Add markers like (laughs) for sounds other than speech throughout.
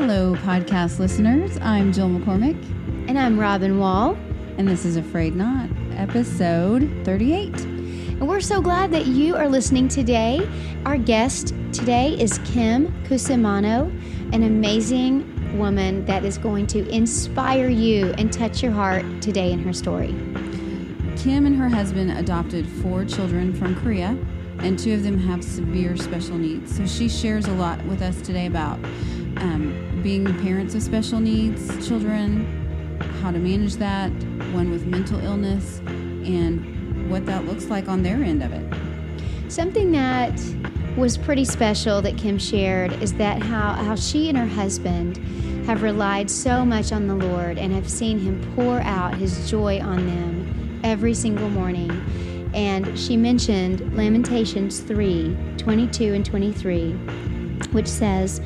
Hello, podcast listeners. I'm Jill McCormick, And I'm Robin Wall. and this is A Frayed Knot, episode 38. And we're so glad that you are listening today. Our guest today is Kim Cusimano, an amazing woman that is going to inspire you and touch your heart today in her story. Kim and her husband adopted four children from Korea, and two of them have severe special needs. So she shares a lot with us today about um, being parents of special needs children, how to manage that, one with mental illness, and what that looks like on their end of it. Something that was pretty special that Kim shared is that how, how she and her husband have relied so much on the Lord and have seen Him pour out His joy on them every single morning. And she mentioned Lamentations 3 22 and 23, which says,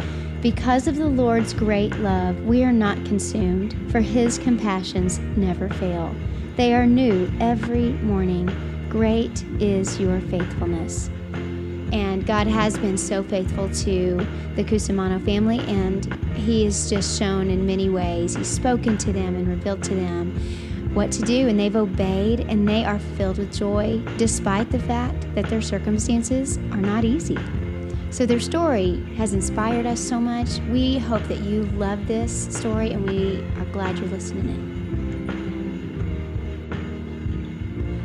Because of the Lord's great love, we are not consumed, for His compassions never fail. They are new every morning. Great is your faithfulness. And God has been so faithful to the Cusimano family, and He has just shown in many ways. He's spoken to them and revealed to them what to do, and they've obeyed, and they are filled with joy despite the fact that their circumstances are not easy. So, their story has inspired us so much. We hope that you love this story, and we are glad you're listening in.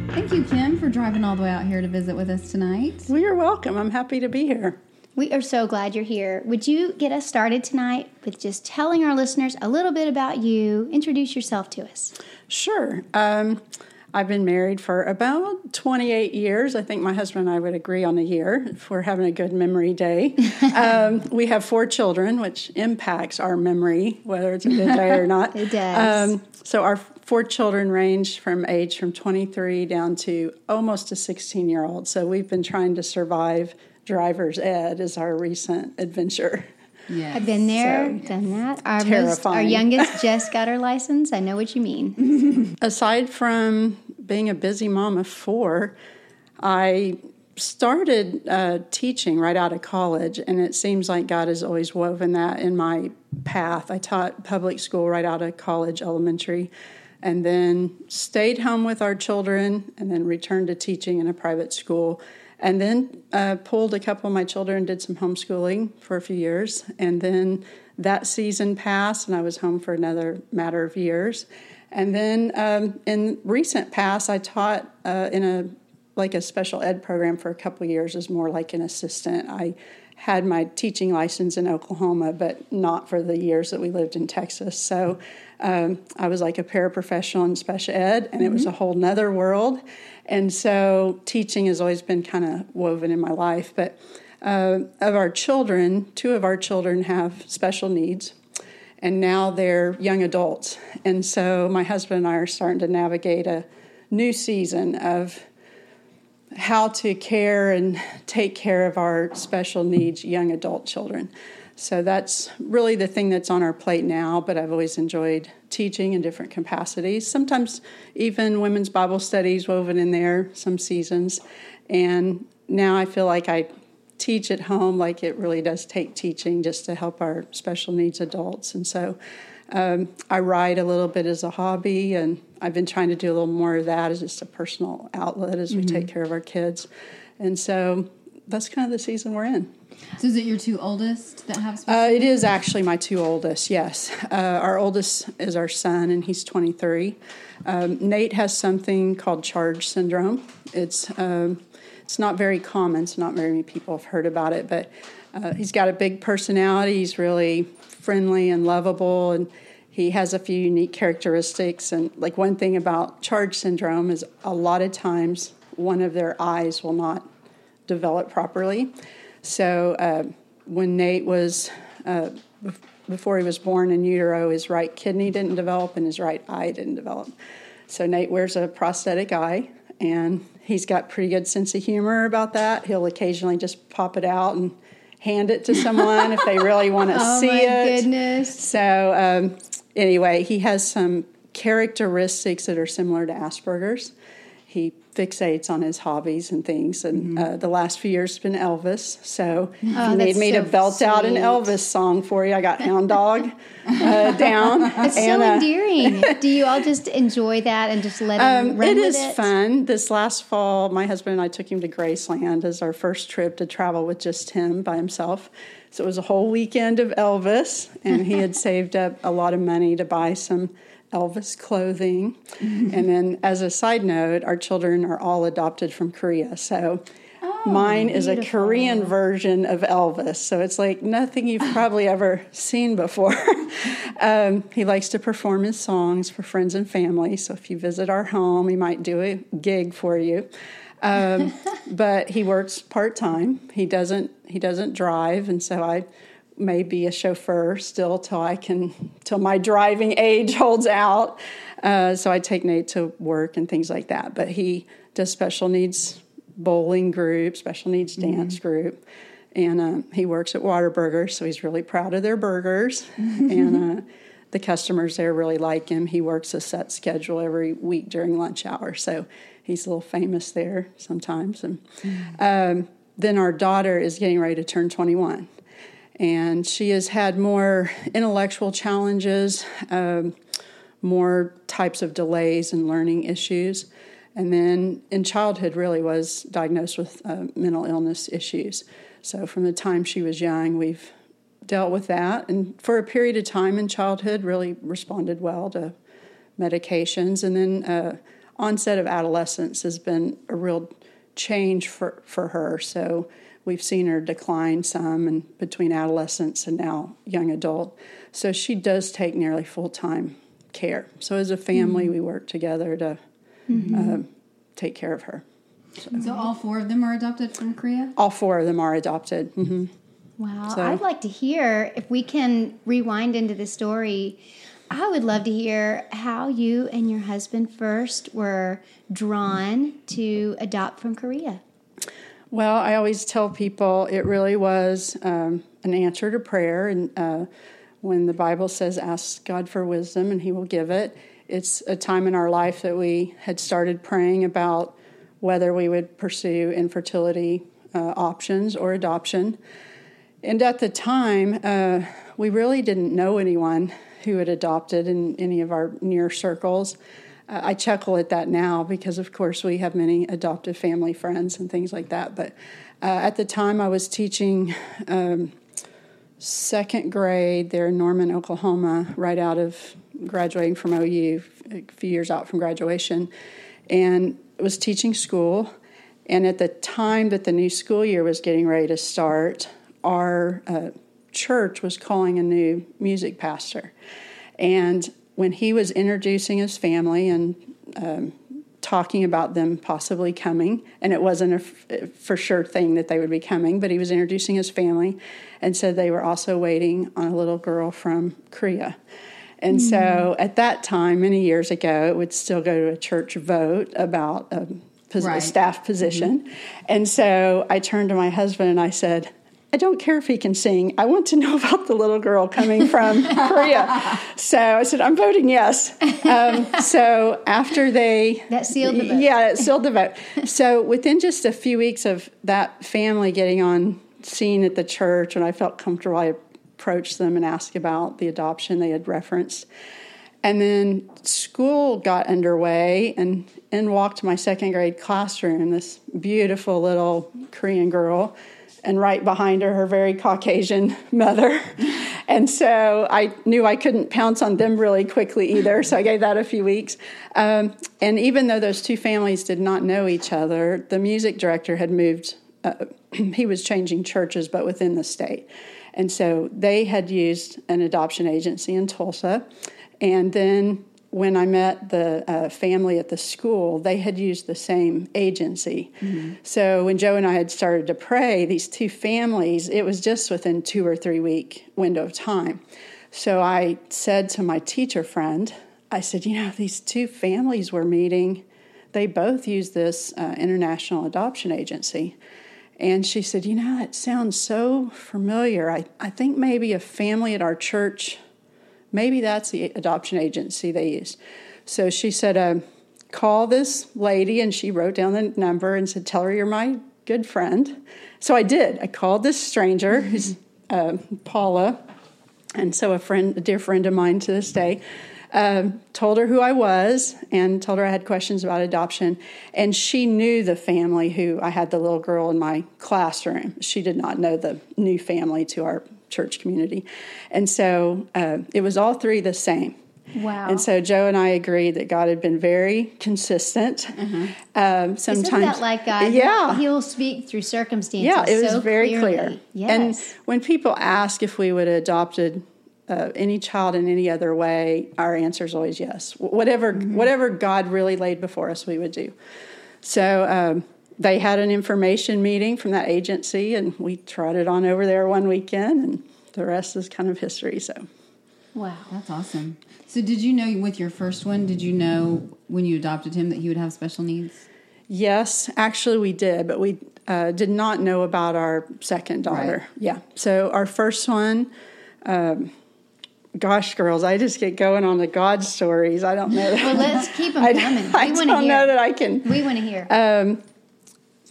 Thank you, Kim, for driving all the way out here to visit with us tonight. Well, you're welcome. I'm happy to be here. We are so glad you're here. Would you get us started tonight with just telling our listeners a little bit about you? Introduce yourself to us. Sure. Um, I've been married for about 28 years. I think my husband and I would agree on a year if we're having a good memory day. (laughs) um, we have four children, which impacts our memory, whether it's a good day or not. (laughs) It does. Um, so our four children range from age from 23 down to almost a 16 year old. So we've been trying to survive driver's ed is our recent adventure. Yes. I've been there, So, done that. Our, most, our youngest (laughs) just got her license. I know what you mean. (laughs) aside from being a busy mom of four, I started uh, teaching right out of college, and it seems like God has always woven that in my path. I taught public school right out of college, elementary, and then stayed home with our children, and then returned to teaching in a private school. And then uh, pulled a couple of my children, did some homeschooling for a few years, and then that season passed, and I was home for another matter of years. And then um, in recent past, I taught uh, in a like a special ed program for a couple of years as more like an assistant. I had my teaching license in Oklahoma, but not for the years that we lived in Texas. So um, I was like a paraprofessional in special ed, and it was a whole nother world. And so teaching has always been kind of woven in my life. But uh, of our children, two of our children have special needs and now they're young adults. And so my husband and I are starting to navigate a new season of how to care and take care of our special needs young adult children. So that's really the thing that's on our plate now, but I've always enjoyed teaching in different capacities. Sometimes even women's Bible studies woven in there, some seasons. And now I feel like I teach at home like it really does take teaching just to help our special needs adults. And so um, I write a little bit as a hobby, and I've been trying to do a little more of that as just a personal outlet as we take care of our kids. And so that's kind of the season we're in. So is it your two oldest that have special? Uh, it is actually my two oldest, yes. Uh, our oldest is our son, and he's 23. Um, Nate has something called CHARGE syndrome. It's um, it's not very common, so not very many people have heard about it, but uh, he's got a big personality. He's really friendly and lovable, and he has a few unique characteristics. And like one thing about CHARGE syndrome is a lot of times one of their eyes will not develop properly. So uh, when Nate was uh, before he was born in utero, his right kidney didn't develop and his right eye didn't develop. So Nate wears a prosthetic eye, and he's got pretty good sense of humor about that. He'll occasionally just pop it out and hand it to someone if they really want to see it. Oh see my it. goodness. So um, anyway, he has some characteristics that are similar to Asperger's. he fixates on his hobbies and things. And uh, the last few years has been Elvis. So he Oh, made that's me so to belt out an. Elvis song for you. I got Hound Dog (laughs) uh, down. It's so uh, endearing. (laughs) Do you all just enjoy that and just let him um, run it with is it? fun. This last fall, my husband and I took him to Graceland as our first trip to travel with just him by himself. So it was a whole weekend of Elvis, and he had (laughs) saved up a lot of money to buy some Elvis clothing. And then, as a side note, our children are all adopted from Korea. So mine is a Oh. Korean version of Elvis. So it's like nothing you've (laughs) probably ever seen before. (laughs) um, he likes to perform his songs for friends and family. So if you visit our home, he might do a gig for you. Um, (laughs) but he works part time. He doesn't. He doesn't drive, and so I may be a chauffeur still till I can till my driving (laughs) age holds out. Uh, so I take Nate to work and things like that. But he does special needs bowling group, special needs dance group, and um, he works at Whataburger, so he's really proud of their burgers. (laughs) and uh, the customers there really like him. He works a set schedule every week during lunch hour, so he's a little famous there sometimes. And um, then our daughter is getting ready to turn 21 and she has had more intellectual challenges, um, more types of delays and learning issues. And then in childhood, really was diagnosed with uh, mental illness issues. So from the time she was young, we've dealt with that. And for a period of time in childhood, really responded well to medications. And then uh, onset of adolescence has been a real change for, for her. So we've seen her decline some and between adolescence and now young adult. So she does take nearly full time care. So as a family, we work together to uh, take care of her. So all four of them are adopted from Korea? All four of them are adopted. hmm Wow. So- I'd like to hear if we can rewind into the story. I would love to hear how you and your husband first were drawn to adopt from Korea. Well, I always tell people it really was um, an answer to prayer. And uh, when the Bible says, ask God for wisdom and He will give it, it's a time in our life that we had started praying about whether we would pursue infertility uh, options or adoption. And at the time, uh, we really didn't know anyone who had adopted in any of our near circles. I chuckle at that now because, of course, we have many adoptive family friends and things like that. But uh, at the time, I was teaching um, second grade there in Norman, Oklahoma, right out of graduating from OU, a few years out from graduation, and was teaching school. And at the time that the new school year was getting ready to start, our uh, church was calling a new music pastor. And when he was introducing his family and um, talking about them possibly coming, and it wasn't a f- for sure thing that they would be coming, but he was introducing his family and said they were also waiting on a little girl from Korea. And so at that time, many years ago, it would still go to a church vote about a, pos- a staff position. And so I turned to my husband and I said, I don't care if he can sing. I want to know (laughs) about the little girl coming from (laughs) Korea. So I said, I'm voting yes. Um, so after they. That sealed the vote. Yeah, it sealed the vote. So within just a few weeks of that family getting on scene at the church, and I felt comfortable, I approached them and asked about the adoption they had referenced. And then school got underway, and in walked my second grade classroom, this beautiful little Korean girl, and right behind her, her very Caucasian (laughs) mother. And so I knew I couldn't pounce on them really quickly either, so I gave that a few weeks. Um, and even though those two families did not know each other, the music director had moved, uh, (clears throat) he was changing churches, but within the state. And so they had used an adoption agency in Tulsa. And then when I met the uh, family at the school, they had used the same agency. So when Joe and I had started to pray, these two families, it was just within two or three week window of time. So I said to my teacher friend, I said, you know, these two families we're meeting, they both use this uh, international adoption agency. And she said, You know, it sounds so familiar. I, I think maybe a family at our church, maybe that's the adoption agency they use. So she said, uh, call this lady, and she wrote down the number and said, Tell her you're my good friend. So I did. I called this stranger, who's uh, Paula, and so a friend, a dear friend of mine to this day, um, told her who I was and told her I had questions about adoption. And she knew the family who I had the little girl in my classroom. She did not know the new family to our church community. And so uh, it was all three the same. Wow. And so Joe and I agreed that God had been very consistent. Mm-hmm. Um, sometimes, Isn't that like God? Yeah. He'll speak through circumstances. Yeah, it was so very clearly. clear. Yes. And when people ask if we would have adopted uh, any child in any other way, our answer is always yes. Whatever, Mm-hmm. whatever God really laid before us, we would do. So um, they had an information meeting from that agency, and we trotted on over there one weekend, and the rest is kind of history. So. wow. That's awesome. So, did you know with your first one, did you know when you adopted him that he would have special needs? Yes, actually, we did, but we uh, did not know about our second daughter. Right. Yeah. So, our first one, um, gosh, girls, I just get going on the God stories. I don't know. Well, let's keep (laughs) them I, coming. I we don't want to know hear. that I can. we want to hear. Um,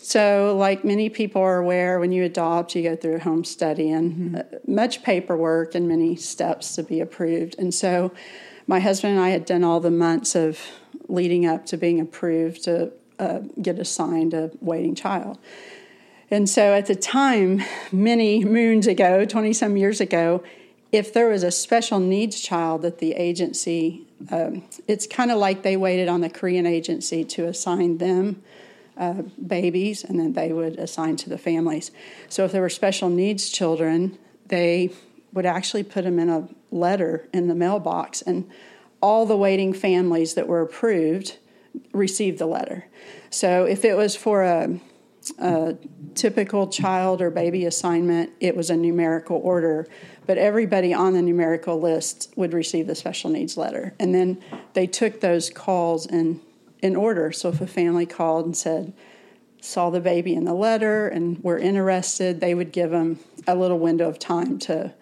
so, like many people are aware, when you adopt, you go through a home study and uh, much paperwork and many steps to be approved. And so, my husband and I had done all the months of leading up to being approved to uh, get assigned a waiting child. And so, at the time, many moons ago, 20 some years ago, if there was a special needs child that the agency, um, it's kind of like they waited on the Korean agency to assign them uh, babies, and then they would assign to the families. So if there were special needs children, they would actually put them in a letter in the mailbox, and all the waiting families that were approved received the letter. So if it was for a, a typical child or baby assignment, it was a numerical order, but everybody on the numerical list would receive the special needs letter. And then they took those calls in, in order. So if a family called and said, saw the baby in the letter and were interested, they would give them a little window of time to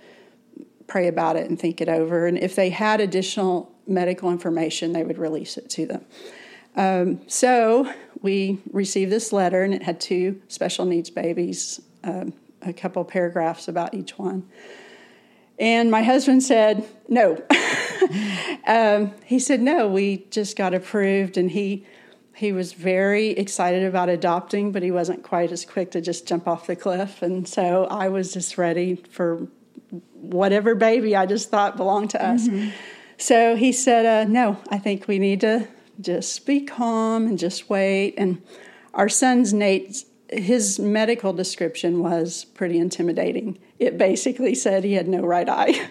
pray about it and think it over. And if they had additional medical information, they would release it to them. Um, so we received this letter, and it had two special needs babies, um, a couple paragraphs about each one. And my husband said, No. (laughs) um, he said, No, we just got approved. And he, he was very excited about adopting, but he wasn't quite as quick to just jump off the cliff. And so I was just ready for whatever baby I just thought belonged to us. So he said, uh, No, I think we need to just be calm and just wait. And our son's Nate, his medical description was pretty intimidating. It basically said he had no right eye,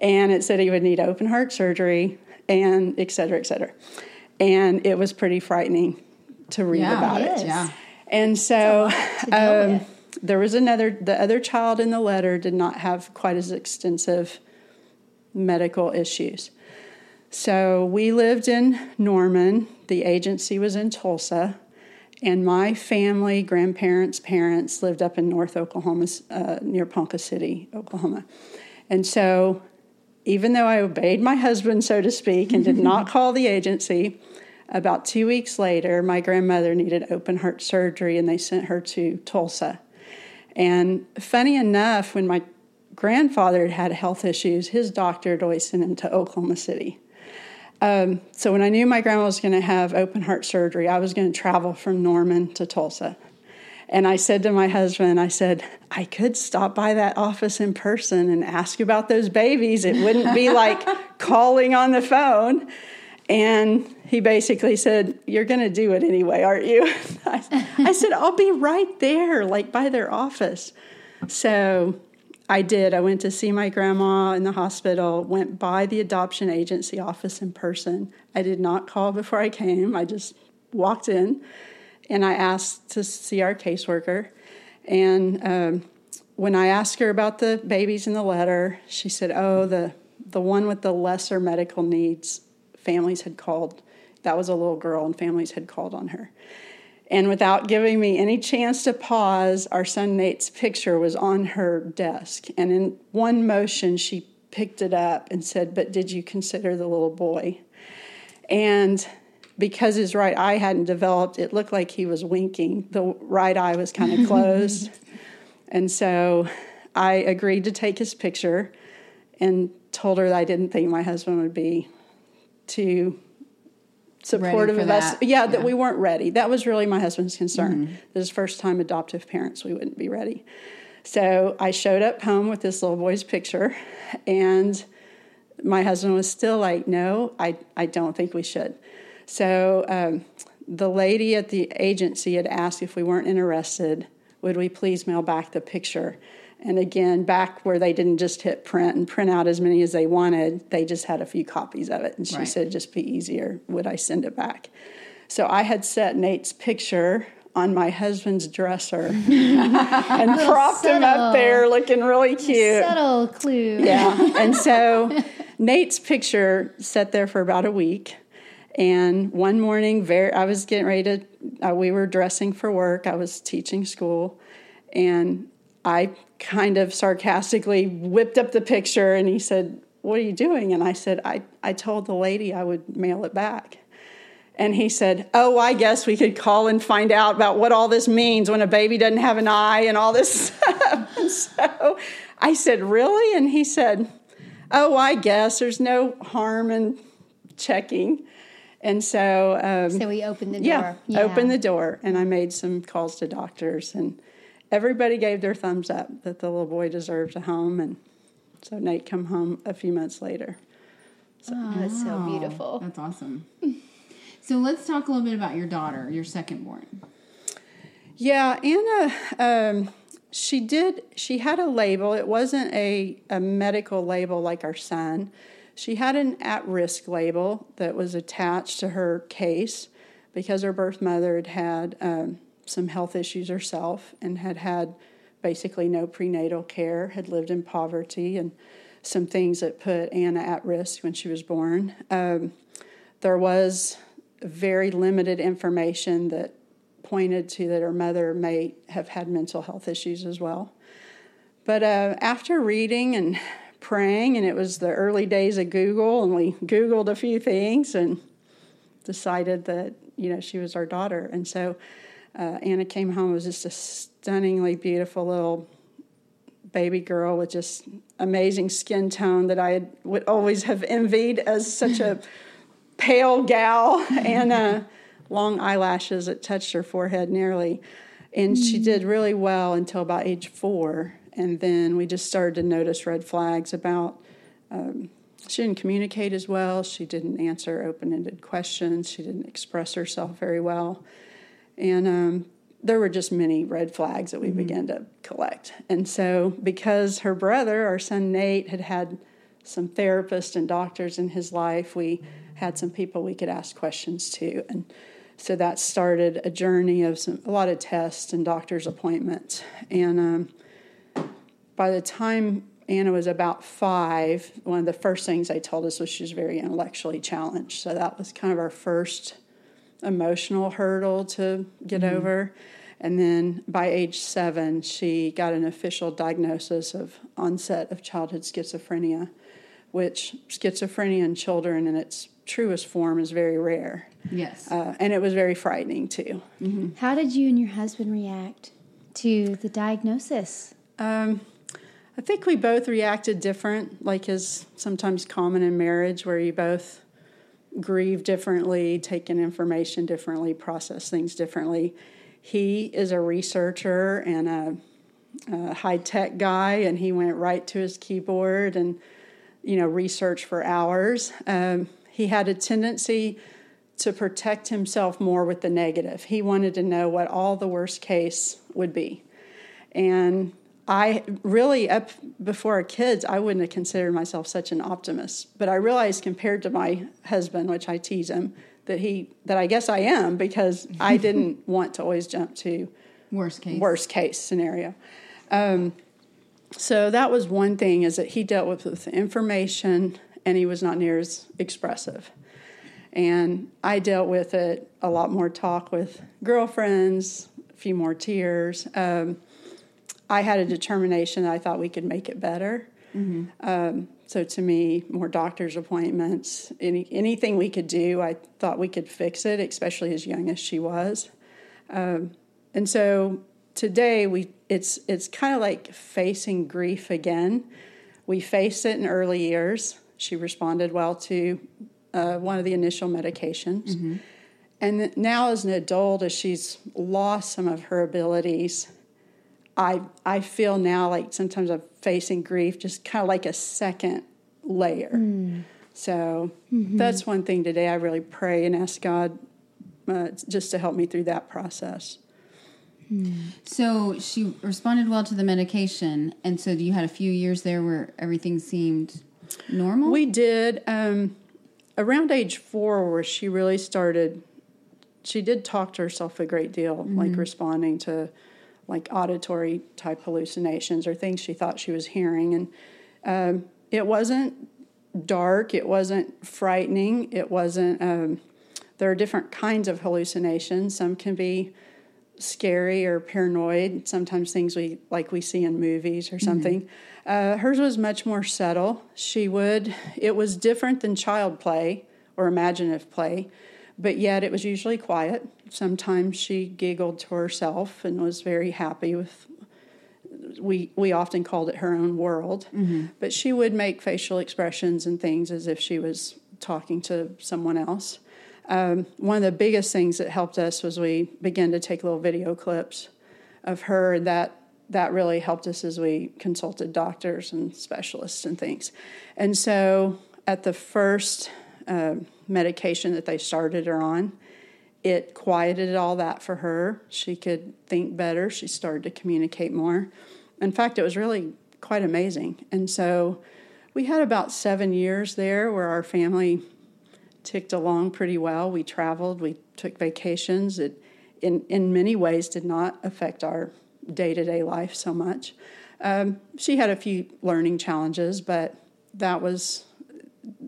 and it said he would need open heart surgery, and et cetera, et cetera. And it was pretty frightening to read Yeah, about it it. Yeah. And so um, there was another, the other child in the letter did not have quite as extensive medical issues. So we lived in Norman, the agency was in Tulsa, and my family, grandparents, parents lived up in North Oklahoma, uh, near Ponca City, Oklahoma. And so even though I obeyed my husband, so to speak, and did not (laughs) call the agency, about two weeks later, my grandmother needed open heart surgery and they sent her to Tulsa. And funny enough, when my grandfather had had health issues, his doctor had always sent him to Oklahoma City. Um, so when I knew my grandma was going to have open heart surgery, I was going to travel from Norman to Tulsa. And I said to my husband, I said, I could stop by that office in person and ask about those babies. It wouldn't be like (laughs) calling on the phone. And he basically said, You're going to do it anyway, aren't you? (laughs) I, I said, I'll be right there, like by their office. So I did. I went to see my grandma in the hospital, went by the adoption agency office in person. I did not call before I came. I just walked in and I asked to see our caseworker. And um, when I asked her about the babies in the letter, she said, "Oh, the the one with the lesser medical needs, families had called. That was a little girl, and families had called on her." And without giving me any chance to pause, our son Nate's picture was on her desk. And in one motion, she picked it up and said, But did you consider the little boy? And because his right eye hadn't developed, it looked like he was winking. The right eye was kind of (laughs) closed. and so I agreed to take his picture and told her that I didn't think my husband would be too supportive of us. that. Yeah, that we weren't ready. That was really my husband's concern. That his first time adoptive parents, we wouldn't be ready. So I showed up home with this little boy's picture, and my husband was still like, "No, I, I don't think we should." So um, the lady at the agency had asked if we weren't interested, would we please mail back the picture? And again, back where they didn't just hit print and print out as many as they wanted, they just had a few copies of it. And she Right. said, just be easier. Would I send it back? So I had set Nate's picture on my husband's dresser (laughs) and propped him up there looking really cute. Subtle clue. Yeah. (laughs) And so Nate's picture sat there for about a week. And one morning, very, I was getting ready to, uh, we were dressing for work. I was teaching school. And I kind of sarcastically whipped up the picture and he said, What are you doing? And I said, I, I told the lady I would mail it back. And he said, Oh, I guess we could call and find out about what all this means when a baby doesn't have an eye and all this (laughs) stuff. And so I said, Really? And he said, Oh, I guess there's no harm in checking. And so, um, So we opened the door. yeah, door. opened the door, and I made some calls to doctors, and everybody gave their thumbs up that the little boy deserved a home. And so Nate come home a few months later. Oh, that's so beautiful. That's awesome. So let's talk a little bit about your daughter, your second born. Yeah, Anna, um, she did, she had a label. It wasn't a, a medical label like our son. She had an at risk label that was attached to her case because her birth mother had had um, some health issues herself and had had basically no prenatal care, had lived in poverty, and some things that put Anna at risk when she was born. Um, there was very limited information that pointed to that her mother may have had mental health issues as well. But uh, after reading and praying, and it was the early days of Google, and we Googled a few things and decided that, you know, she was our daughter. And so uh, Anna came home, was just a stunningly beautiful little baby girl with just amazing skin tone that I had, would always have envied as such a (laughs) pale gal and uh, long eyelashes that touched her forehead nearly. And she did really well until about age four. And then we just started to notice red flags about um, she didn't communicate as well. She didn't answer open ended questions. She didn't express herself very well. And um, there were just many red flags that we began to collect. And so, because her brother, our son Nate, had had some therapists and doctors in his life, we had some people we could ask questions to. And so that started a journey of some, a lot of tests and doctor's appointments. And um, by the time Anna was about five, one of the first things they told us was she was very intellectually challenged. So that was kind of our first emotional hurdle to get over. And then by age seven, she got an official diagnosis of onset of childhood schizophrenia, which schizophrenia in children in its truest form is very rare. Yes. Uh, and it was very frightening too. How did you and your husband react to the diagnosis? Um, I think we both reacted different, like is sometimes common in marriage, where you both grieve differently, take in information differently, process things differently. He is a researcher and a, a high tech guy, and he went right to his keyboard and you know researched for hours. Um, he had a tendency to protect himself more with the negative. He wanted to know what all the worst case would be. And I really, up before our kids, I wouldn't have considered myself such an optimist. But I realized compared to my husband, which I tease him, that he that I guess I am because I (laughs) didn't want to always jump to Worst case. worst case scenario. Um, so that was one thing is that he dealt with, with information and he was not near as expressive. And I dealt with it a lot more talk with girlfriends, a few more tears. Um, I had a determination that I thought we could make it better. Um, so to me, more doctor's appointments, any anything we could do, I thought we could fix it, especially as young as she was. Um, and so today we it's it's kind of like facing grief again. We faced it in early years. She responded well to uh, one of the initial medications. And now, as an adult, as she's lost some of her abilities, I I feel now like sometimes I'm facing grief, just kind of like a second layer. So that's one thing today. I really pray and ask God uh, just to help me through that process. So she responded well to the medication, and so you had a few years there where everything seemed normal. We did um, around age four, where she really started. She did talk to herself a great deal, like responding to like auditory type hallucinations or things she thought she was hearing, and um, it wasn't dark. It wasn't frightening. It wasn't. Um, there are different kinds of hallucinations. Some can be scary or paranoid. Sometimes things we like we see in movies or something. Uh, hers was much more subtle. She would. It was different than child play or imaginative play, but yet it was usually quiet. Sometimes she giggled to herself and was very happy with. We we often called it her own world, but she would make facial expressions and things as if she was talking to someone else. Um, one of the biggest things that helped us was we began to take little video clips of her, and that that really helped us as we consulted doctors and specialists and things. And so, at the first uh, medication that they started her on, it quieted all that for her. She could think better. She started to communicate more. In fact, it was really quite amazing. And so, we had about seven years there where our family ticked along pretty well. We traveled, we took vacations. It, in in many ways, did not affect our day to day life so much. Um, she had a few learning challenges, but that was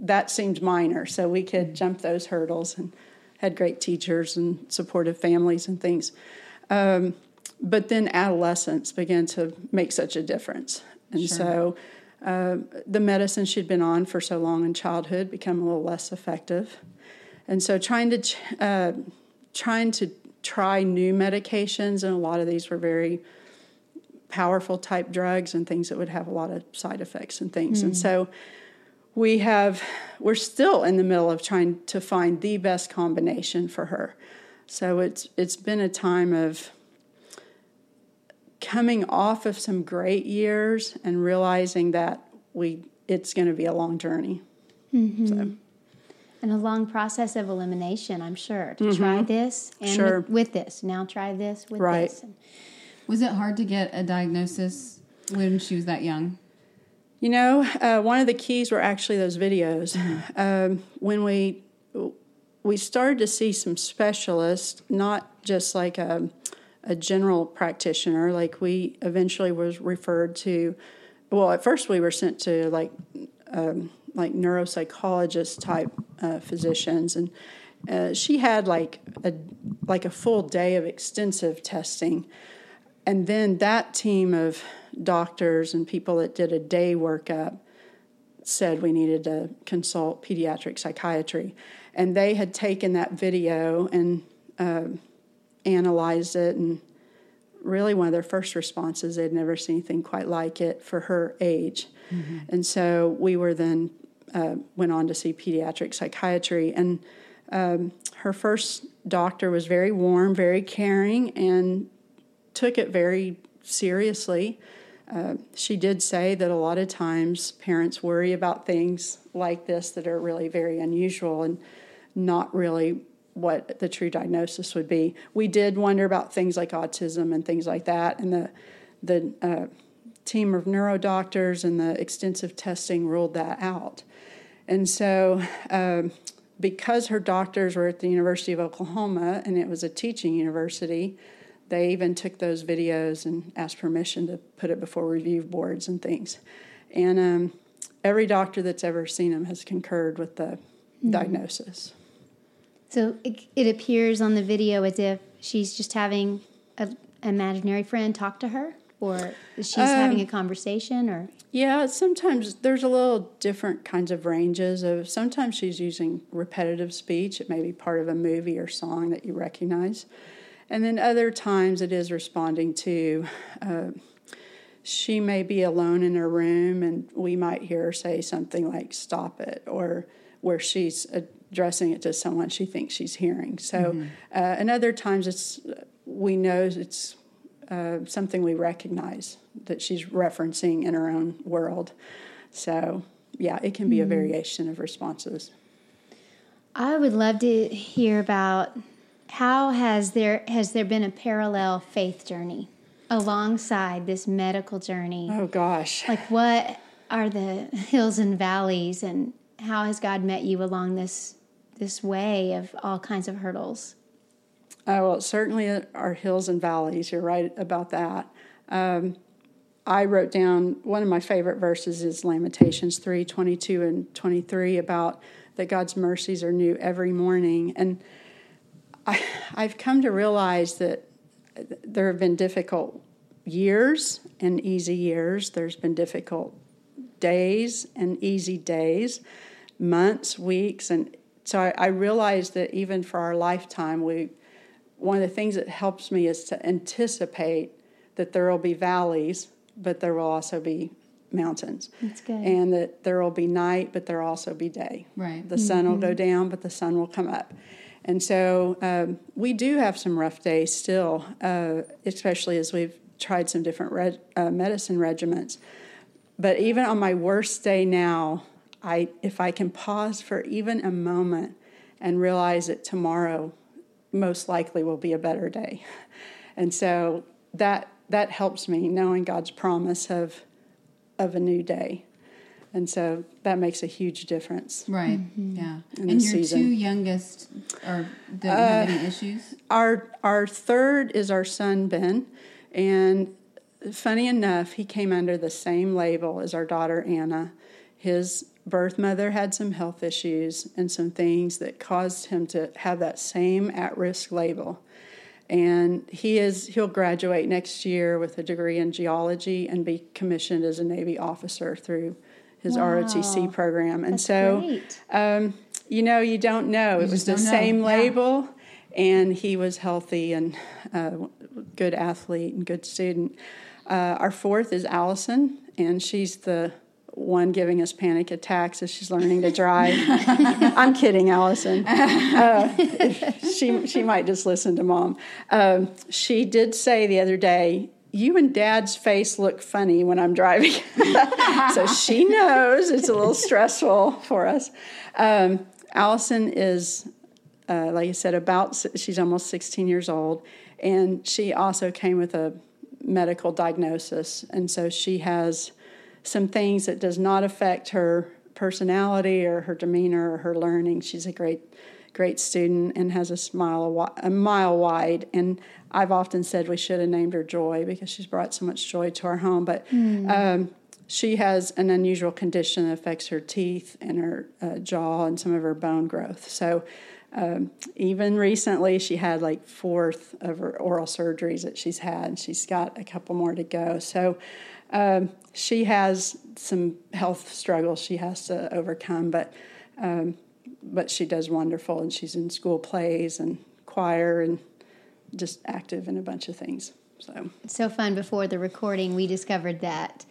that seemed minor, so we could jump those hurdles and had great teachers and supportive families and things. Um, but then adolescence began to make such a difference, and so uh, the medicine she'd been on for so long in childhood became a little less effective, and so trying to ch- uh, trying to try new medications, and a lot of these were very powerful type drugs and things that would have a lot of side effects and things, and so we have we're still in the middle of trying to find the best combination for her. So it's it's been a time of coming off of some great years and realizing that we it's going to be a long journey. Mm-hmm. So And a long process of elimination, I'm sure. To mm-hmm. try this and Sure. with, with this. Now try this with Right. this. Was it hard to get a diagnosis when she was that young? You know, uh, one of the keys were actually those videos. Um, when we we started to see some specialists, not just like a, a general practitioner. Like we eventually was referred to. Well, at first we were sent to like um, like neuropsychologist type uh, physicians, and uh, she had like a like a full day of extensive testing and then that team of doctors and people that did a day workup said we needed to consult pediatric psychiatry. And they had taken that video and uh, analyzed it. And really, one of their first responses, they'd never seen anything quite like it for her age. And so we were then uh, went on to see pediatric psychiatry. And um, her first doctor was very warm, very caring, and took it very seriously. Uh, she did say that a lot of times parents worry about things like this that are really very unusual and not really what the true diagnosis would be. We did wonder about things like autism and things like that, and the the uh, team of neuro doctors and the extensive testing ruled that out. And so, um, because her doctors were at the University of Oklahoma and it was a teaching university, they even took those videos and asked permission to put it before review boards and things. And um, every doctor that's ever seen them has concurred with the diagnosis. So it, it appears on the video as if she's just having an imaginary friend talk to her. or she's having a conversation, or Yeah, sometimes there's a little different kinds of ranges of sometimes she's using repetitive speech. It may be part of a movie or song that you recognize. And then other times it is responding to uh, she may be alone in her room and we might hear her say something like stop it or where she's addressing it to someone she thinks she's hearing. So uh, and other times it's we know it's uh, something we recognize that she's referencing in her own world. So, yeah, it can be a variation of responses. I would love to hear about how has there has there been a parallel faith journey alongside this medical journey? Oh, gosh. Like what are the hills and valleys and how has God met you along this this way of all kinds of hurdles? Oh, well, certainly are hills and valleys. You're right about that. Um, I wrote down one of my favorite verses is Lamentations 3 22 and 23 about that God's mercies are new every morning. And I, I've come to realize that there have been difficult years and easy years. There's been difficult days and easy days, months, weeks. And so I, I realized that even for our lifetime, we one of the things that helps me is to anticipate that there will be valleys, but there will also be mountains. That's good. And that there will be night, but there will also be day. Right. The sun will go mm-hmm. down, but the sun will come up. And so um, we do have some rough days still, uh, especially as we've tried some different reg- uh, medicine regimens. But even on my worst day now, I if I can pause for even a moment and realize that tomorrow most likely will be a better day. And so that that helps me knowing God's promise of of a new day. And so that makes a huge difference. Right. Mm-hmm. Yeah. And this your season. two youngest are don't have uh, any issues. Our our third is our son Ben, and funny enough, he came under the same label as our daughter Anna. His birth mother had some health issues and some things that caused him to have that same at-risk label. And he is he'll graduate next year with a degree in geology and be commissioned as a Navy officer through his Wow. ROTC program. And That's so um, you know, you don't know. it was the don't know. same Yeah. label, and he was healthy and uh, good athlete and good student. Uh, our fourth is Allison, and she's the one giving us panic attacks as she's learning to drive. (laughs) I'm kidding, Allison. Uh, (laughs) she she might just listen to mom. Um, she did say the other day. You and dad's face look funny when I'm driving. (laughs) so she knows it's a little stressful for us. Um, Allison is, uh, like I said, about she's almost 16 years old, and she also came with a medical diagnosis, and so she has some things that does not affect her personality or her demeanor or her learning. She's a great, great student and has a smile a, mile wide. And I've often said we should have named her Joy because she's brought so much joy to our home. But um, she has an unusual condition that affects her teeth and her uh, jaw and some of her bone growth. So um, even recently, she had like fourth of her oral surgeries that she's had. She's got a couple more to go. So um, she has some health struggles she has to overcome, but um, but she does wonderful, and she's in school plays and choir and just active in a bunch of things. So so fun. Before the recording, we discovered that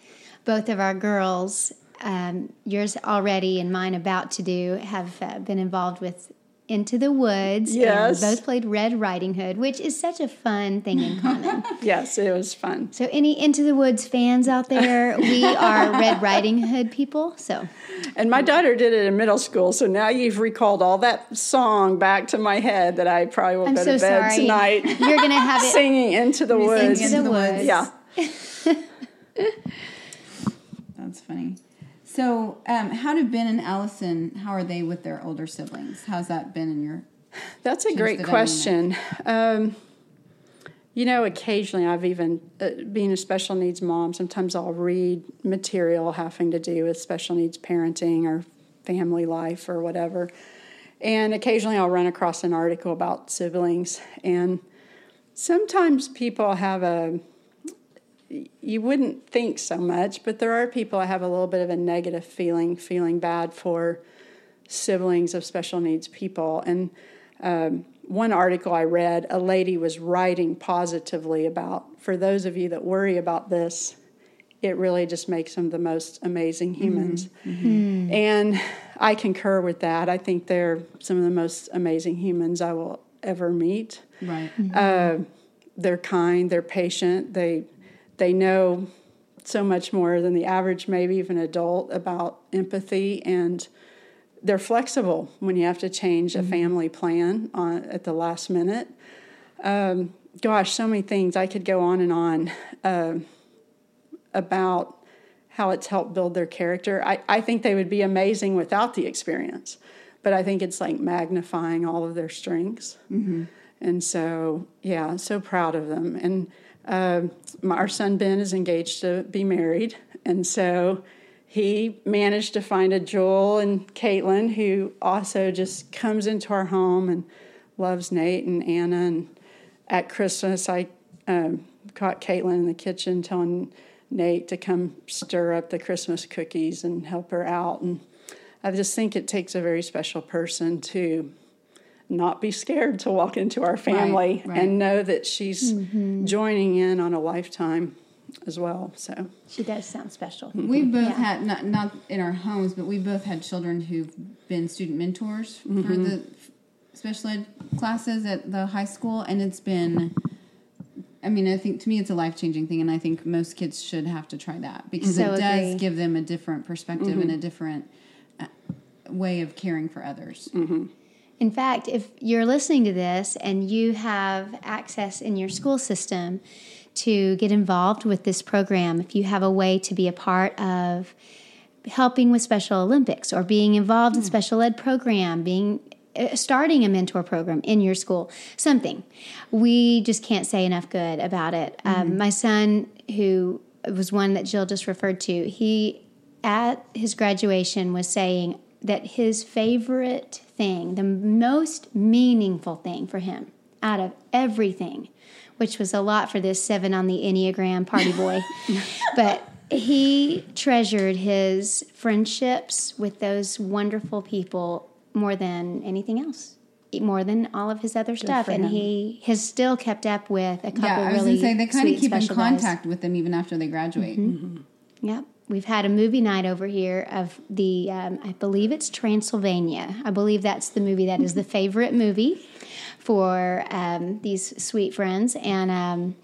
both of our girls, um, yours already and mine about to do, have uh, been involved with Into the Woods. Yes. And both played Red Riding Hood, which is such a fun thing in common. (laughs) yes, it was fun. so, any Into the Woods fans out there, we are Red (laughs) Riding Hood people. So, And my daughter did it in middle school, so now you've recalled all that song back to my head that I probably will I'm go so to bed sorry. tonight (laughs) You're going to have it singing into the woods. Into the Woods. Yeah. That's funny. So, um, how do Ben and Allison? How are they with their older siblings? How's that been in your? That's a great question. Um, you know, occasionally I've even, uh, being a special needs mom, sometimes I'll read material having to do with special needs parenting or family life or whatever. And occasionally I'll run across an article about siblings. And sometimes people have a, you wouldn't think so much, but there are people I have a little bit of a negative feeling, feeling bad for siblings of special needs people. And um, one article I read, a lady was writing positively about for those of you that worry about this, it really just makes them the most amazing humans. Mm-hmm. Mm-hmm. And I concur with that. I think they're some of the most amazing humans I will ever meet. Right. Mm-hmm. Uh, they're kind, they're patient, they they know so much more than the average, maybe even adult, about empathy, and they're flexible when you have to change a mm-hmm. family plan on, at the last minute. Um, gosh, so many things I could go on and on uh, about how it's helped build their character. I, I think they would be amazing without the experience, but I think it's like magnifying all of their strengths. Mm-hmm. And so, yeah, so proud of them. And uh, our son Ben is engaged to be married, and so he managed to find a Joel and Caitlin who also just comes into our home and loves Nate and Anna. And at Christmas, I um, caught Caitlin in the kitchen telling Nate to come stir up the Christmas cookies and help her out. And I just think it takes a very special person to not be scared to walk into our family right, right. and know that she's mm-hmm. joining in on a lifetime as well. So she does sound special. Mm-hmm. We both yeah. had not not in our homes, but we both had children who've been student mentors mm-hmm. for the special ed classes at the high school, and it's been. I mean, I think to me it's a life changing thing, and I think most kids should have to try that because so it does agree. give them a different perspective mm-hmm. and a different uh, way of caring for others. Mm-hmm. In fact, if you're listening to this and you have access in your school system to get involved with this program, if you have a way to be a part of helping with Special Olympics or being involved mm. in hmm. special ed program, being uh, starting a mentor program in your school, something. We just can't say enough good about it. Mm-hmm. Um, my son, who was one that Jill just referred to, he at his graduation was saying that his favorite thing, the most meaningful thing for him out of everything, which was a lot for this seven on the Enneagram party boy, (laughs) but he treasured his friendships with those wonderful people more than anything else more than all of his other Good stuff, and he has still kept up with a couple. Yeah, I was really gonna say they kind of keep in contact guys. with them even after they graduate. Mm-hmm. Mm-hmm. Yep we've had a movie night over here of the um, i believe it's transylvania. I believe that's the movie that is the favorite movie for um, these sweet friends and um,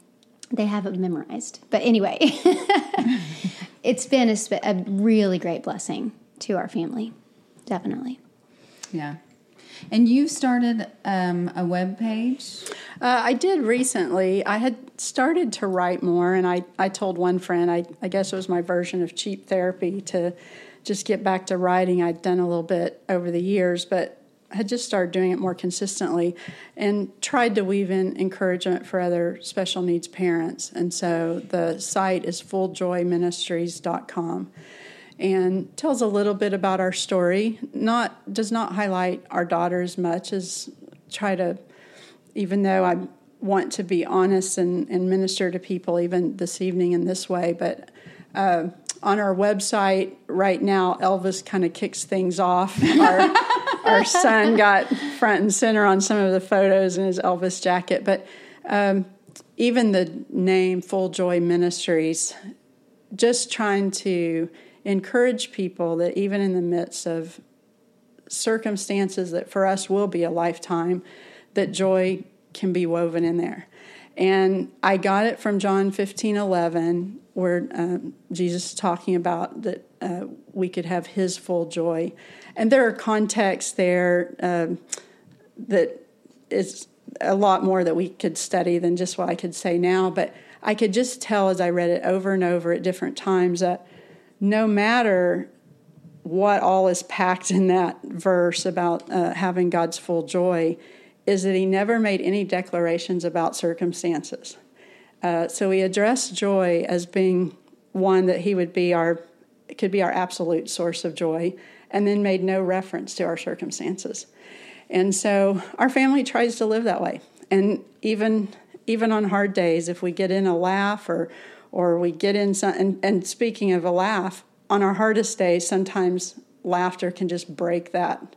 they have it memorized. But anyway (laughs) it's been a, a really great blessing to our family definitely. Yeah and you started um, a web page? Uh, I did recently. I had started to write more, and I, I told one friend, I, I guess it was my version of cheap therapy, to just get back to writing. I'd done a little bit over the years, but had just started doing it more consistently and tried to weave in encouragement for other special needs parents. And so the site is fulljoyministries.com and tells a little bit about our story. Not does not highlight our daughter as much as try to, even though I want to be honest and, and minister to people even this evening in this way, but. Uh, on our website right now, Elvis kind of kicks things off. (laughs) Our, our, son got front and center on some of the photos in his Elvis jacket, but um, even the name Full Joy Ministries, just trying to encourage people that even in the midst of circumstances that for us will be a lifetime, that joy can be woven in there. And I got it from John 15 11, where um, Jesus is talking about that uh, we could have his full joy. And there are contexts there um, that is a lot more that we could study than just what I could say now. But I could just tell as I read it over and over at different times that no matter what all is packed in that verse about uh, having God's full joy, is that he never made any declarations about circumstances. Uh, so he addressed joy as being one that he would be our could be our absolute source of joy, and then made no reference to our circumstances. And so our family tries to live that way. And even even on hard days, if we get in a laugh or or we get in some. And, and speaking of a laugh, on our hardest days, sometimes laughter can just break that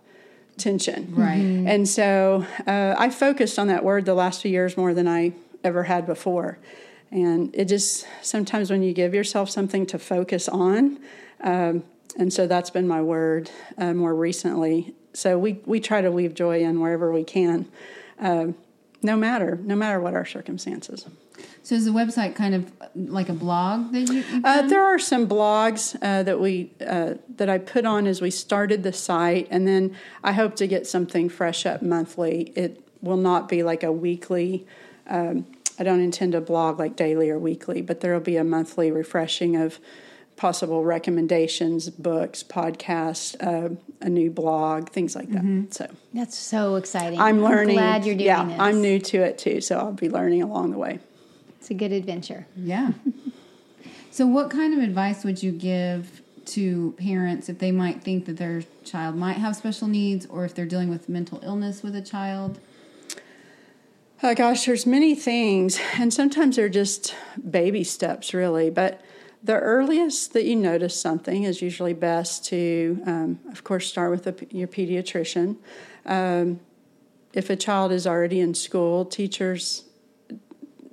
tension. Right. And so uh, I focused on that word the last few years more than I ever had before. And it just sometimes when you give yourself something to focus on, um, and so that's been my word uh, more recently. So we, we try to weave joy in wherever we can, uh, no matter no matter what our circumstances. So is the website kind of like a blog that you? you've Uh, there are some blogs uh, that we uh, that I put on as we started the site, and then I hope to get something fresh up monthly. It will not be like a weekly. Um, I don't intend to blog like daily or weekly, but there will be a monthly refreshing of possible recommendations, books, podcasts, uh, a new blog, things like that. So That's so exciting. I'm learning. I'm glad you're doing yeah, this. I'm new to it too, so I'll be learning along the way. It's a good adventure. Yeah. (laughs) so, what kind of advice would you give to parents if they might think that their child might have special needs or if they're dealing with mental illness with a child? Oh gosh, there's many things, and sometimes they're just baby steps, really. But the earliest that you notice something is usually best to, um, of course, start with a, your pediatrician. Um, if a child is already in school, teachers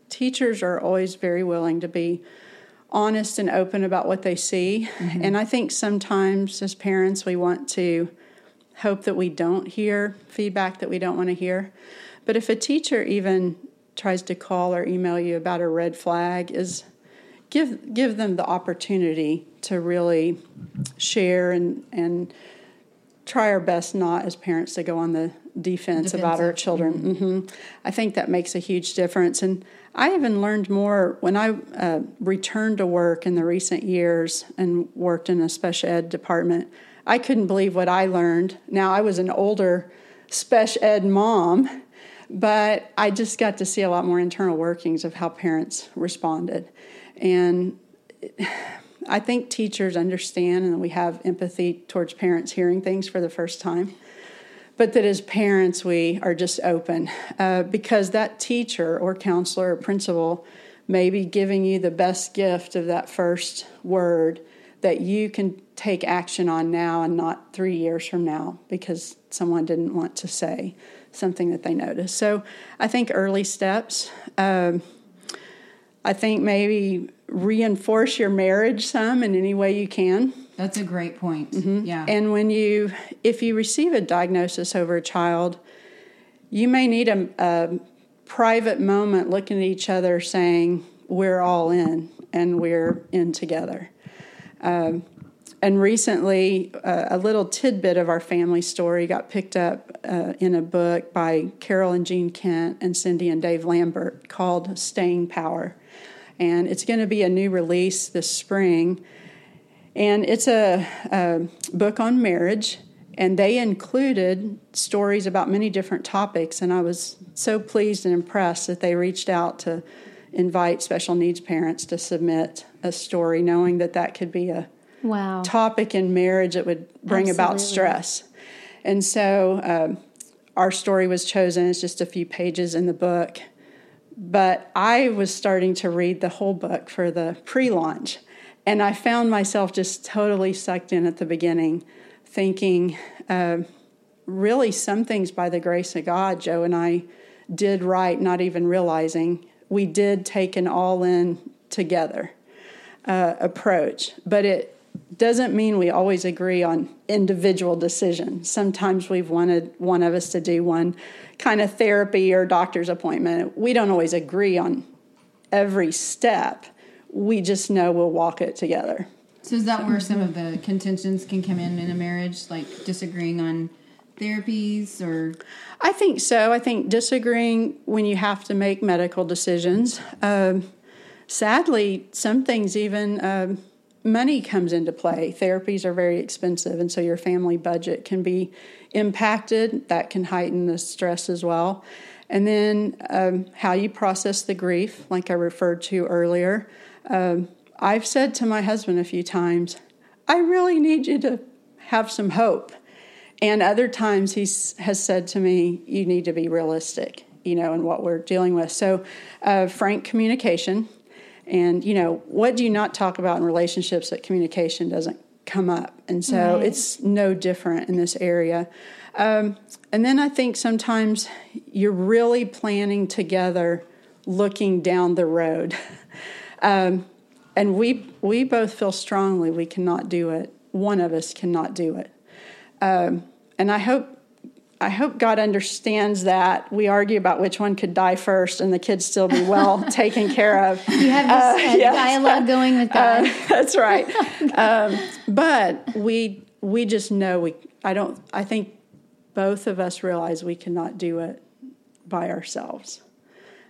teachers are always very willing to be honest and open about what they see. And I think sometimes as parents, we want to hope that we don't hear feedback that we don't want to hear. But if a teacher even tries to call or email you about a red flag, is give give them the opportunity to really share and and try our best not as parents to go on the defense about our children. hmm I think that makes a huge difference. And I even learned more when I uh, returned to work in the recent years and worked in a special ed department. I couldn't believe what I learned. Now, I was an older special ed mom, but I just got to see a lot more internal workings of how parents responded. And I think teachers understand and we have empathy towards parents hearing things for the first time. But that as parents, we are just open uh, because that teacher or counselor or principal may be giving you the best gift of that first word that you can take action on now and not three years from now because someone didn't want to say something that they noticed. So I think early steps. Um, I think maybe reinforce your marriage some in any way you can. That's a great point. Yeah. And when you, if you receive a diagnosis over a child, you may need a, a private moment looking at each other saying, We're all in and we're in together. Um, and recently, uh, a little tidbit of our family story got picked up uh, in a book by Carol and Gene Kent and Cindy and Dave Lambert called Staying Power. And it's going to be a new release this spring. And it's a, a book on marriage, and they included stories about many different topics. And I was so pleased and impressed that they reached out to invite special needs parents to submit a story, knowing that that could be a Wow. topic in marriage that would bring about stress. And so um, our story was chosen. It's just a few pages in the book. But I was starting to read the whole book for the pre launch. And I found myself just totally sucked in at the beginning, thinking, uh, really, some things by the grace of God, Joe and I did right, not even realizing we did take an all in together uh, approach. But it doesn't mean we always agree on individual decisions. Sometimes we've wanted one of us to do one kind of therapy or doctor's appointment. We don't always agree on every step. We just know we'll walk it together. so, is that where some of the contentions can come in in a marriage, like disagreeing on therapies or? I think so. I think disagreeing when you have to make medical decisions. Um, sadly, some things even um, money comes into play. Therapies are very expensive, and so your family budget can be impacted. That can heighten the stress as well. And then um, how you process the grief, like I referred to earlier. Um, I've said to my husband a few times, I really need you to have some hope. And other times he has said to me, you need to be realistic, you know, in what we're dealing with. So, uh, frank communication. And, you know, what do you not talk about in relationships that communication doesn't come up? And so Right. it's no different in this area. Um, and then I think sometimes you're really planning together, looking down the road. (laughs) um, and we we both feel strongly we cannot do it. One of us cannot do it. Um, and I hope I hope God understands that we argue about which one could die first, and the kids still be well (laughs) taken care of. You have this Uh, uh, yes. dialogue going with (laughs) God. Uh, that's right. (laughs) um, but we we just know we. I don't. I think both of us realize we cannot do it by ourselves.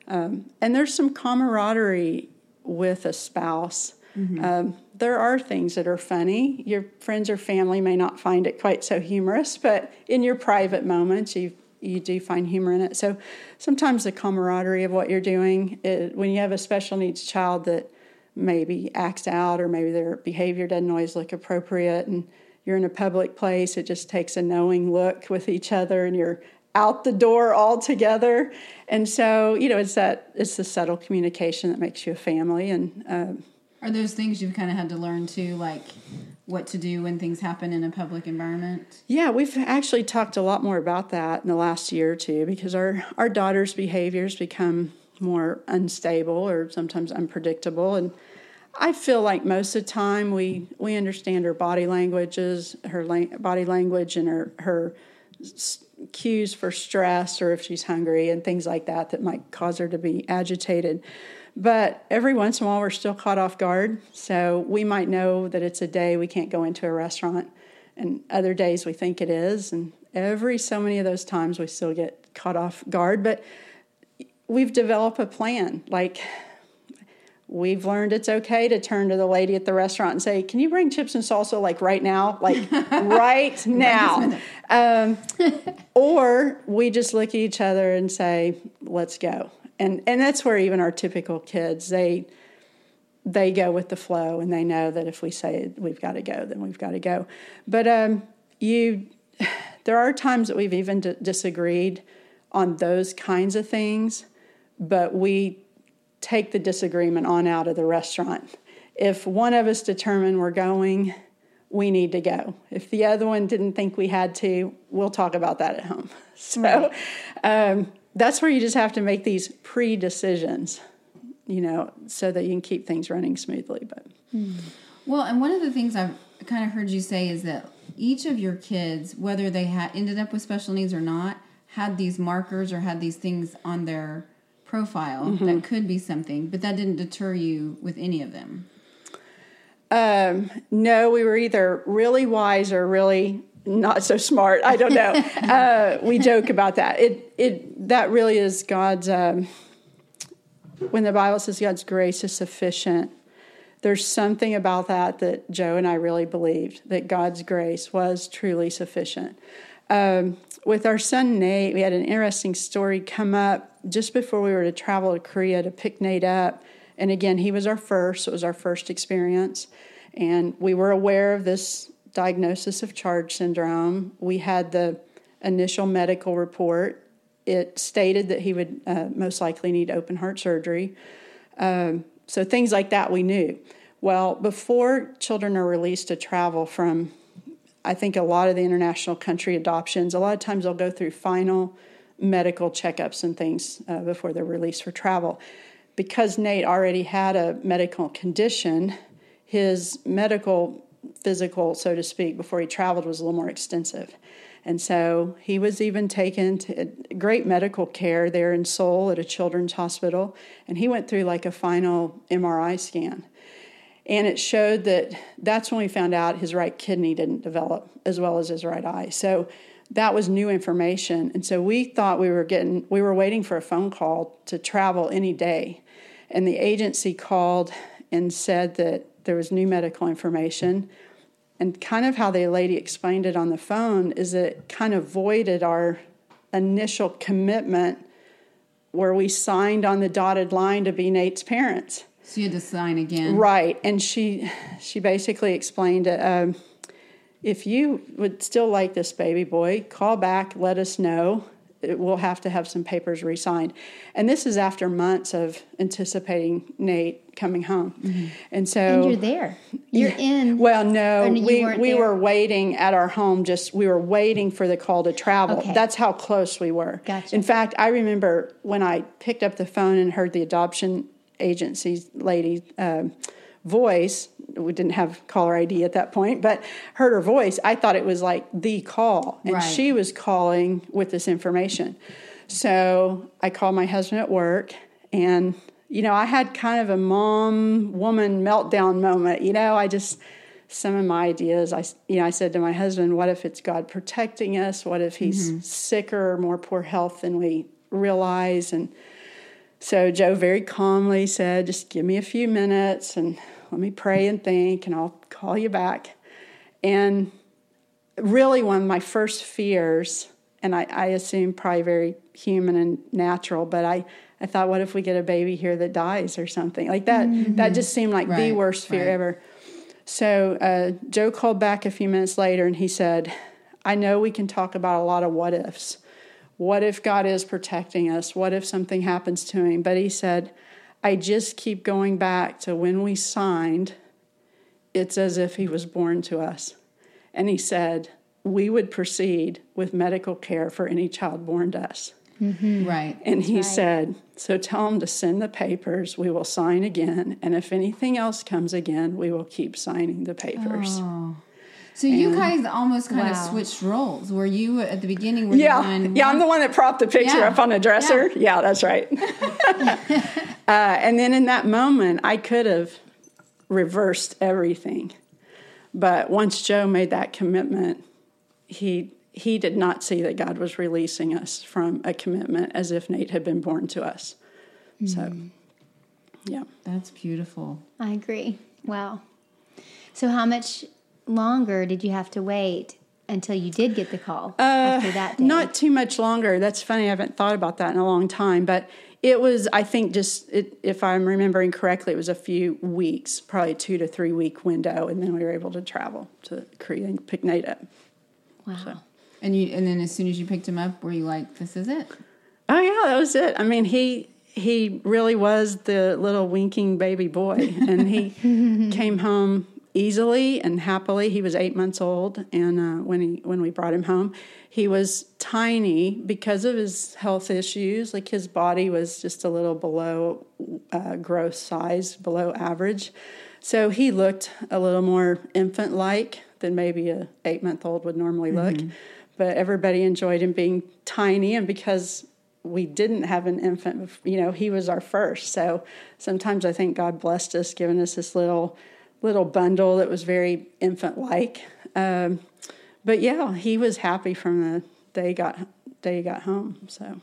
Um, and there's some camaraderie with a spouse. Um, there are things that are funny. Your friends or family may not find it quite so humorous, but in your private moments, you you do find humor in it. So sometimes the camaraderie of what you're doing, it, when you have a special needs child that maybe acts out or maybe their behavior doesn't always look appropriate, and you're in a public place, it just takes a knowing look with each other, and you're out the door all together. And so, you know, it's that it's the subtle communication that makes you a family, and um, Are those things you've kind of had to learn too, like what to do when things happen in a public environment? Yeah, we've actually talked a lot more about that in the last year or two because our, our daughter's behaviors become more unstable or sometimes unpredictable. And I feel like most of the time we, we understand her body languages, her lang- body language, and her, her s- cues for stress or if she's hungry and things like that that might cause her to be agitated. But every once in a while, we're still caught off guard. So we might know that it's a day we can't go into a restaurant, and other days we think it is. And every so many of those times, we still get caught off guard. But we've developed a plan. Like, we've learned it's okay to turn to the lady at the restaurant and say, "Can you bring chips and salsa like right now? Like (laughs) right now." um, or we just look at each other and say, "Let's go." And and that's where even our typical kids they they go with the flow and they know that if we say we've got to go, then we've got to go. But um, you, (sighs) there are times that we've even d- disagreed on those kinds of things, but we take the disagreement on out of the restaurant. If one of us determined we're going, we need to go. If the other one didn't think we had to, we'll talk about that at home. (laughs) So um, that's where you just have to make these pre decisions, you know, so that you can keep things running smoothly. But Well, and one of the things I've kind of heard you say is that each of your kids, whether they had ended up with special needs or not, had these markers or had these things on their profile that could be something, but that didn't deter you with any of them. Um, no, we were either really wise or really not so smart. I don't know. (laughs) uh, we joke about that. It it that really is God's. Um, when the Bible says God's grace is sufficient, there's something about that that Joe and I really believed that God's grace was truly sufficient. Um, with our son Nate, we had an interesting story come up just before we were to travel to Korea to pick Nate up. And again, he was our first, so it was our first experience. And we were aware of this diagnosis of CHARGE syndrome. We had the initial medical report. It stated that he would uh, most likely need open heart surgery. Um, so things like that we knew. Well, before children are released to travel from, I think a lot of the international country adoptions, a lot of times they'll go through final medical checkups and things uh, before they're released for travel. Because Nate already had a medical condition, his medical physical, so to speak, before he traveled was a little more extensive. And so he was even taken to great medical care there in Seoul at a children's hospital. And he went through like a final MRI scan. And it showed that that's when we found out his right kidney didn't develop as well as his right eye. So that was new information. And so we thought we were getting, we were waiting for a phone call to travel any day. And the agency called and said that there was new medical information. And kind of how the lady explained it on the phone is it kind of voided our initial commitment where we signed on the dotted line to be Nate's parents. So you had to sign again. Right, and she she basically explained it. Um, if you would still like this baby boy, call back, let us know. We'll have to have some papers re-signed. And this is after months of anticipating Nate coming home. And so And you're there. You're in. well, no, we we there? were waiting at our home. Just we were waiting for the call to travel. Okay. That's how close we were. Gotcha. In fact, I remember when I picked up the phone and heard the adoption agency lady uh, voice. We didn't have caller ID at that point, but heard her voice. I thought it was like the call, and Right. she was calling with this information. So I called my husband at work, and you know, I had kind of a mom woman meltdown moment. You know, I just some of my ideas. I you know, I said to my husband, "What if it's God protecting us? What if he's mm-hmm. sicker or more poor health than we realize?" And so Joe very calmly said, "Just give me a few minutes and let me pray and think, and I'll call you back." And really, one of my first fears, and I, I assume probably very human and natural, but I, I thought, what if we get a baby here that dies or something like that? That just seemed like the worst fear right. ever. So uh, Joe called back a few minutes later and he said, I know we can talk about a lot of what ifs. What if God is protecting us? What if something happens to him? But he said, I just keep going back to when we signed, it's as if he was born to us. And he said, we would proceed with medical care for any child born to us. Mm-hmm. Right. And he right. said, So tell them to send the papers. We will sign again. And if anything else comes again, we will keep signing the papers. Oh. So you guys almost kind of switched roles. Were you at the beginning? Were the Yeah. one, Yeah, I'm the one that propped the picture Yeah. up on the dresser. Yeah, that's right. (laughs) uh, and then in that moment, I could have reversed everything. But once Joe made that commitment, he he did not see that God was releasing us from a commitment as if Nate had been born to us. So, yeah. That's beautiful. I agree. Wow. So, how much longer did you have to wait until you did get the call after that day? Uh, Not too much longer. That's funny. I haven't thought about that in a long time. But it was, I think, just it, if I'm remembering correctly, it was a few weeks, probably two to three week window, and then we were able to travel to Korea and pick Nate up. wow. And you, and then as soon as you picked him up, were you like, "This is it"? Oh yeah, that was it. I mean, he he really was the little winking baby boy, and he (laughs) came home easily and happily. He was eight months old, and uh, when he when we brought him home, he was tiny because of his health issues. Like his body was just a little below uh, growth size, below average. So he looked a little more infant like than maybe a eight month old would normally look. But everybody enjoyed him being tiny, and because we didn't have an infant, you know, he was our first. So sometimes I think God blessed us, giving us this little little bundle that was very infant like. Um, but yeah, he was happy from the day he got day he got home. So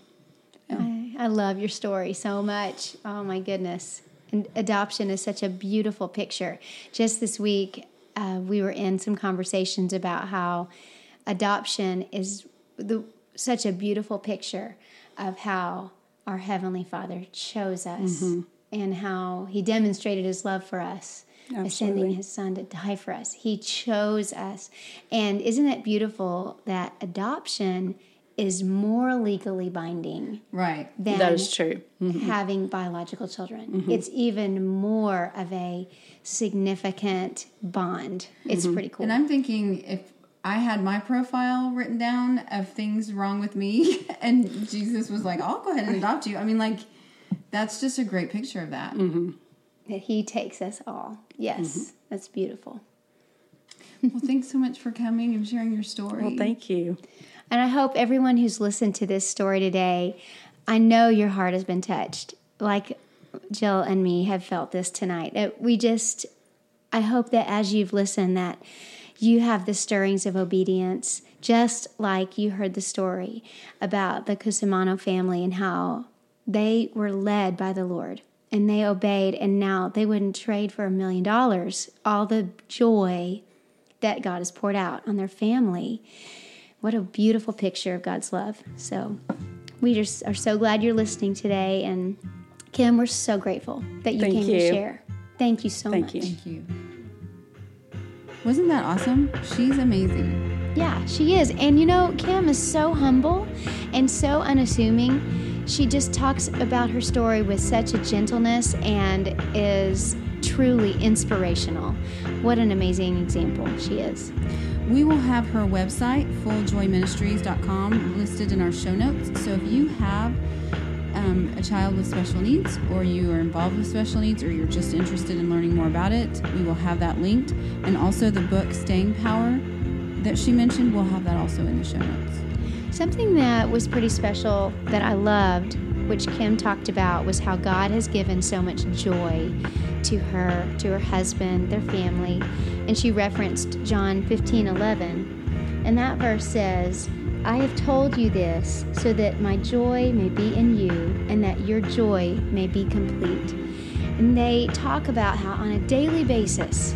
I, I love your story so much. Oh my goodness. And adoption is such a beautiful picture. Just this week, uh, we were in some conversations about how adoption is the, such a beautiful picture of how our Heavenly Father chose us and how He demonstrated His love for us. By Sending his son to die for us. He chose us. And isn't it beautiful that adoption is more legally binding Right. than that is true. Mm-hmm. having biological children. Mm-hmm. It's even more of a significant bond. It's mm-hmm. pretty cool. And I'm thinking if I had my profile written down of things wrong with me, (laughs) and Jesus was like, "I'll go ahead and adopt you." I mean, like, that's just a great picture of that. That he takes us all. Yes, mm-hmm. that's beautiful. Well, thanks so much for coming and sharing your story. Well, thank you. And I hope everyone who's listened to this story today, I know your heart has been touched. Like Jill and me have felt this tonight. That we just I hope that as you've listened that you have the stirrings of obedience, just like you heard the story about the Cusimano family and how they were led by the Lord and they obeyed and now they wouldn't trade for a million dollars all the joy that God has poured out on their family. What a beautiful picture of God's love. So we just are so glad you're listening today. And Kim, we're so grateful that you Thank came to share. Thank you so Thank much. you. Thank you. Wasn't that awesome? She's amazing. Yeah, she is. And you know, Kim is so humble and so unassuming. She just talks about her story with such a gentleness and is truly inspirational. What an amazing example she is. We will have her website, fulljoyministries.com, listed in our show notes. So if you have um, a child with special needs, or you are involved with special needs, or you're just interested in learning more about it, we will have that linked. And also the book Staying Power that she mentioned, we'll have that also in the show notes. Something that was pretty special that I loved, which Kim talked about, was how God has given so much joy to her, to her husband, their family. And she referenced John 15 11. And that verse says, I have told you this so that my joy may be in you and that your joy may be complete. And they talk about how on a daily basis,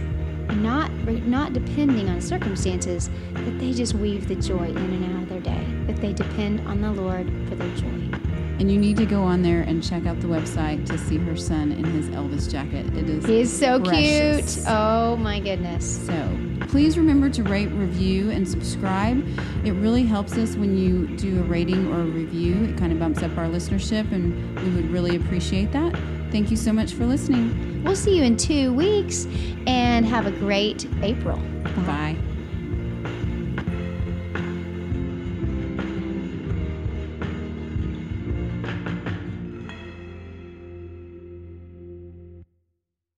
not not depending on circumstances, that they just weave the joy in and out of their day. That they depend on the Lord for their joy. And you need to go on there and check out the website to see her son in his Elvis jacket. It is He's so precious. cute. Oh my goodness. So please remember to rate, review, and subscribe. It really helps us when you do a rating or a review. It kind of bumps up our listenership, and we would really appreciate that. Thank you so much for listening. We'll see you in two weeks and have a great April. Bye.